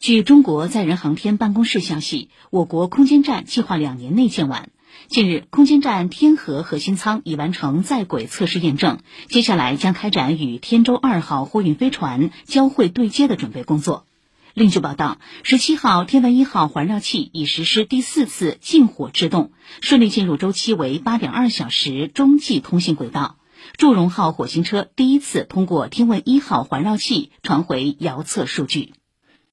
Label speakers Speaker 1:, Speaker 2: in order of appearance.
Speaker 1: 据中国载人航天办公室消息，我国空间站计划两年内建完。近日，空间站天河核心舱已完成在轨测试验证，接下来将开展与天舟二号货运飞船交会对接的准备工作。另据报道，十七号天文一号环绕器已实施第四次近火制动，顺利进入周期为八点二小时中继通信轨道。祝融号火星车第一次通过天问一号环绕器传回遥测数据。